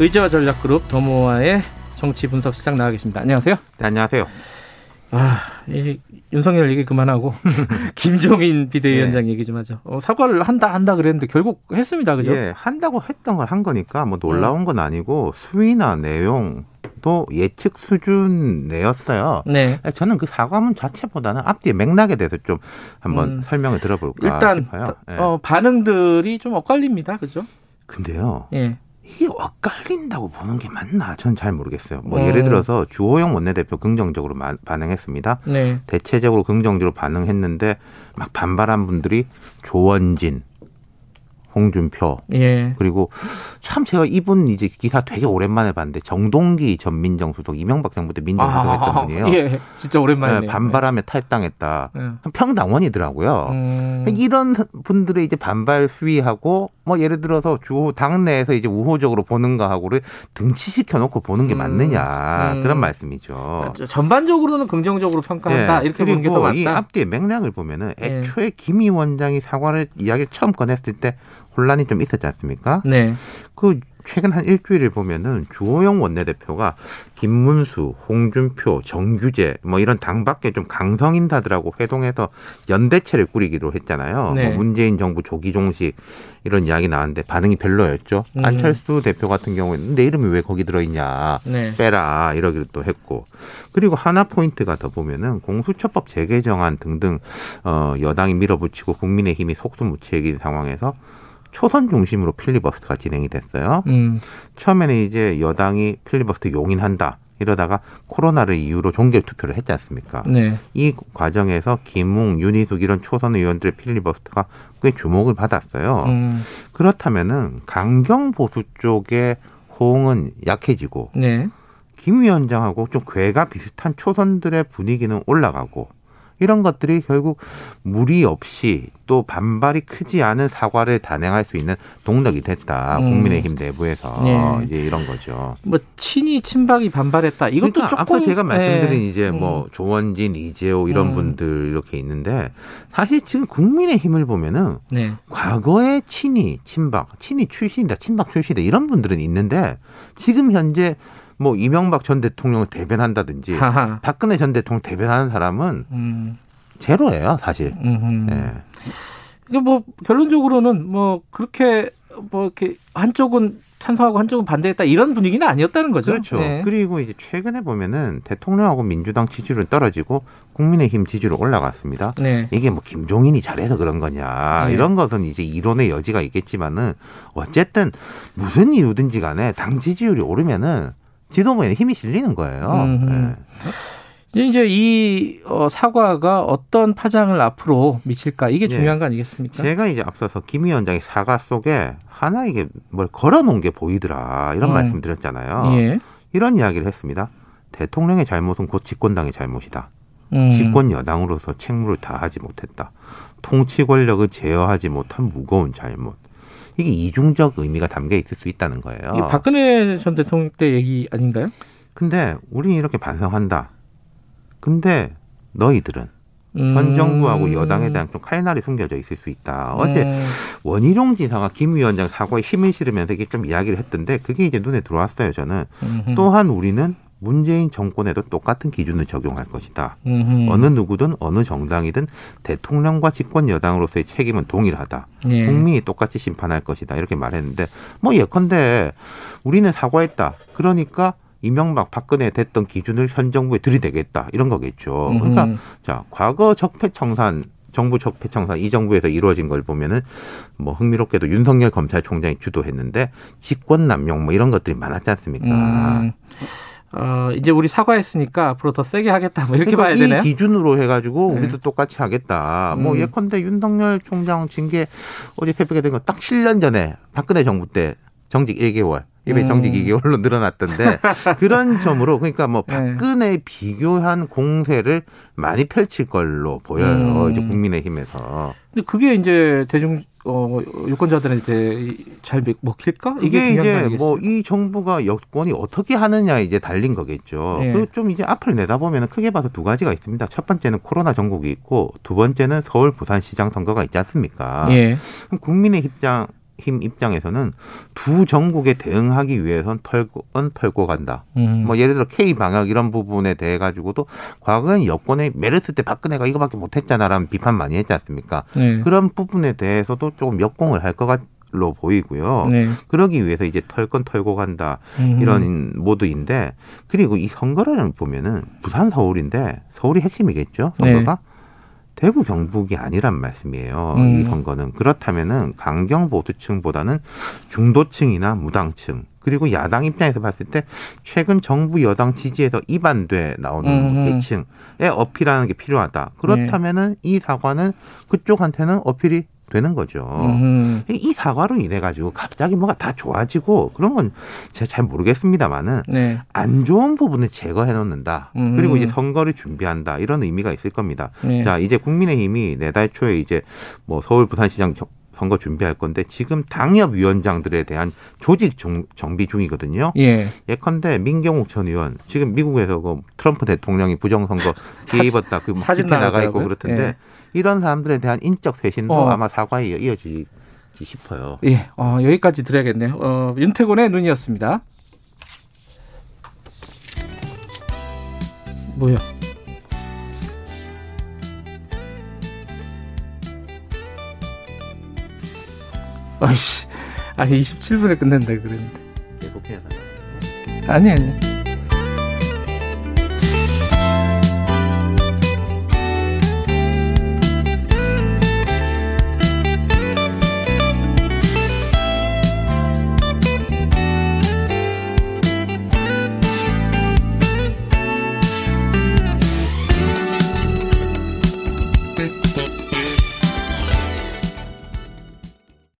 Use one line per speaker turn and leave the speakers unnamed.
의제와 전략그룹 더모아의 정치 분석 시장 나와 계십니다. 안녕하세요.
네, 안녕하세요.
아, 이 윤석열 얘기 그만하고 김종인 비대위원장 예. 얘기 좀 하죠. 어, 사과를 한다 한다 그랬는데 결국 했습니다, 그죠?
예, 한다고 했던 걸 한 거니까 뭐 놀라운 건 아니고 수위나 내용 도 예측 수준 내였어요. 네. 저는 그 사과문 자체보다는 앞뒤의 맥락에 대해서 좀 한번 음. 설명을 들어볼까
일단 싶어요. 네. 어, 반응들이 좀 엇갈립니다. 그죠?
근데요. 예. 이게 엇갈린다고 보는 게 맞나? 전 잘 모르겠어요. 뭐 어. 예를 들어서 주호영 원내대표 긍정적으로 마, 반응했습니다. 네. 대체적으로 긍정적으로 반응했는데 막 반발한 분들이 조원진, 홍준표 예. 그리고 참 제가 이분 이제 기사 되게 오랜만에 봤는데 정동기 전 민정수석 이명박 정부 때 민정수석 아, 했던 분이에요.
예, 진짜 오랜만에 네,
반발하며 네. 탈당했다. 네. 평당원이더라고요. 음. 이런 분들의 이제 반발 수위하고 뭐 예를 들어서 주 당내에서 이제 우호적으로 보는가 하고를 등치시켜 놓고 보는 게 음. 맞느냐 음. 그런 말씀이죠.
전반적으로는 긍정적으로 평가한다 네. 이렇게 보는 게 더 맞다. 이
앞뒤의 맥락을 보면은 애초에 김희 원장이 사과를 이야기를 처음 꺼냈을 때 혼란이 좀 있었지 않습니까? 네. 그 최근 한 일주일을 보면은 주호영 원내대표가 김문수, 홍준표, 정규재 뭐 이런 당 밖에 좀 강성 인사들하고 회동해서 연대체를 꾸리기로 했잖아요. 네. 뭐 문재인 정부 조기 종식 이런 이야기 나왔는데 반응이 별로였죠. 음. 안철수 대표 같은 경우에는 내 이름이 왜 거기 들어있냐 네. 빼라 이러기도 또 했고 그리고 하나 포인트가 더 보면은 공수처법 재개정안 등등 어 여당이 밀어붙이고 국민의힘이 속수무책인 상황에서 초선 중심으로 필리버스터가 진행이 됐어요. 음. 처음에는 이제 여당이 필리버스터 용인한다. 이러다가 코로나를 이유로 종결 투표를 했지 않습니까? 네. 이 과정에서 김웅, 윤희숙 이런 초선 의원들의 필리버스터가 꽤 주목을 받았어요. 음. 그렇다면은 강경 보수 쪽의 호응은 약해지고 네. 김 위원장하고 좀 괴가 비슷한 초선들의 분위기는 올라가고 이런 것들이 결국 무리 없이 또 반발이 크지 않은 사과를 단행할 수 있는 동력이 됐다. 음. 국민의힘 내부에서 네. 이제 이런 거죠.
뭐 친이 친박이 반발했다. 이것도 그러니까 조금
앞서 제가 말씀드린 네. 이제 뭐 음. 조원진, 이재호 이런 음. 분들 이렇게 있는데 사실 지금 국민의힘을 보면은 네. 과거에 친이 친박, 친이 출신이다, 친박 출신이다 이런 분들은 있는데 지금 현재 뭐 이명박 전 대통령을 대변한다든지 하하. 박근혜 전 대통령 대변하는 사람은 음. 제로예요, 사실. 예.
이게 뭐 결론적으로는 뭐 그렇게 뭐 이렇게 한쪽은 찬성하고 한쪽은 반대했다 이런 분위기는 아니었다는 거죠.
그렇죠. 네. 그리고 이제 최근에 보면은 대통령하고 민주당 지지율은 떨어지고 국민의힘 지지율 올라갔습니다. 네. 이게 뭐 김종인이 잘해서 그런 거냐 네. 이런 것은 이제 이론의 여지가 있겠지만은 어쨌든 무슨 이유든지 간에 당 지지율이 오르면은 지도부에 힘이 실리는 거예요. 네.
이제 이 어, 사과가 어떤 파장을 앞으로 미칠까 이게 네. 중요한 네. 거 아니겠습니까?
제가 이제 앞서서 김 위원장의 사과 속에 하나 이게 뭘 걸어놓은 게 보이더라 이런 음. 말씀 드렸잖아요. 예. 이런 이야기를 했습니다. 대통령의 잘못은 곧 집권당의 잘못이다. 음. 집권 여당으로서 책무를 다하지 못했다. 통치 권력을 제어하지 못한 무거운 잘못. 이게 이중적 의미가 담겨 있을 수 있다는 거예요.
박근혜 전 대통령 때 얘기 아닌가요?
근데 우리는 이렇게 반성한다. 근데 너희들은 음. 현 정부하고 여당에 대한 좀 칼날이 숨겨져 있을 수 있다. 어제 음. 원희룡 지사가 김 위원장 사과에 힘을 실으면서 이게 좀 이야기를 했던데 그게 이제 눈에 들어왔어요. 저는 음흠. 또한 우리는 문재인 정권에도 똑같은 기준을 적용할 것이다. 음흠. 어느 누구든 어느 정당이든 대통령과 집권 여당으로서의 책임은 동일하다. 예. 국민이 똑같이 심판할 것이다. 이렇게 말했는데 뭐 예컨대 우리는 사과했다. 그러니까 이명박 박근혜 됐던 기준을 현 정부에 들이대겠다 이런 거겠죠. 그러니까 자 과거 적폐 청산 정부 적폐청산 이 정부에서 이루어진 걸 보면은 뭐 흥미롭게도 윤석열 검찰총장이 주도했는데 직권 남용 뭐 이런 것들이 많았지 않습니까? 음.
어, 이제 우리 사과했으니까 앞으로 더 세게 하겠다. 뭐 이렇게
그러니까
봐야 되네요.
이 기준으로 해가지고 네. 우리도 똑같이 하겠다. 뭐 음. 뭐 예컨대 윤석열 총장 징계 어제 새벽에 된 거 딱 7년 전에 박근혜 정부 때 정직 1개월 입에
음.
정직 이 게 홀로 늘어났던데 그런 점으로 그러니까 뭐
네.
박근혜 비교한 공세를 많이 펼칠 걸로 보여요.
음.
이제 국민의힘에서.
근데 그게 이제 대중 어 유권자들한테 잘 먹- 먹힐까? 이게
이게
중요한 거
이제? 뭐 이 정부가 여권이 어떻게 하느냐 이제 달린 거겠죠.
예.
그리고 좀 이제 앞을 내다보면 크게 봐서 두 가지가 있습니다. 첫 번째는 코로나 전국이 있고 두 번째는 서울 부산 시장 선거가 있지 않습니까?
예.
그럼 국민의 입장 힘 입장에서는 두 전국에 대응하기 위해선 털고는 털고 간다.
음.
뭐 예를 들어 K 방역 이런 부분에 대해 가지고도 과거엔 여권에 메르스 때 박근혜가 이거밖에 못했잖아라는 비판 많이 했지 않습니까?
네.
그런 부분에 대해서도 조금 역공을 할 것 같 로 보이고요.
네.
그러기 위해서 이제 털건 털고 간다
음.
이런 모드인데 그리고 이 선거를 보면은 부산 서울인데 서울이 핵심이겠죠 선거가 대구 경북이 아니란 말씀이에요
음.
이 선거는 그렇다면은 강경 보수층보다는 중도층이나 무당층 그리고 야당 입장에서 봤을 때 최근 정부 여당 지지에서 이반돼 나오는
음.
계층에 어필하는 게 필요하다 그렇다면은 이 사과는 그쪽한테는 어필이 되는 거죠.
음.
이 사과로 인해 가지고 갑자기 뭐가 다 좋아지고 그런 건 제가 잘 모르겠습니다만은
네.
안 좋은 부분을 제거해 놓는다.
음.
그리고 이제 선거를 준비한다. 이런 의미가 있을 겁니다.
네.
자, 이제 국민의힘이 내달 초에 이제 뭐 서울 부산시장 겨- 선거 준비할 건데 지금 당협 위원장들에 대한 조직 정, 정비 중이거든요.
예.
예컨대 민경욱 전 의원 지금 미국에서 그 트럼프 대통령이 부정선거 뒤에 입었다 그
사진
집회 나가 있고. 그렇던데
예.
이런 사람들에 대한 인적 쇄신도
어.
아마 사과에 이어지지 싶어요.
예. 어, 여기까지 드려야겠네요. 어, 윤태곤의 눈이었습니다. 뭐야? 아이씨. 아니 27분에 끝낸다 그랬는데.
계속해야
아니 아니.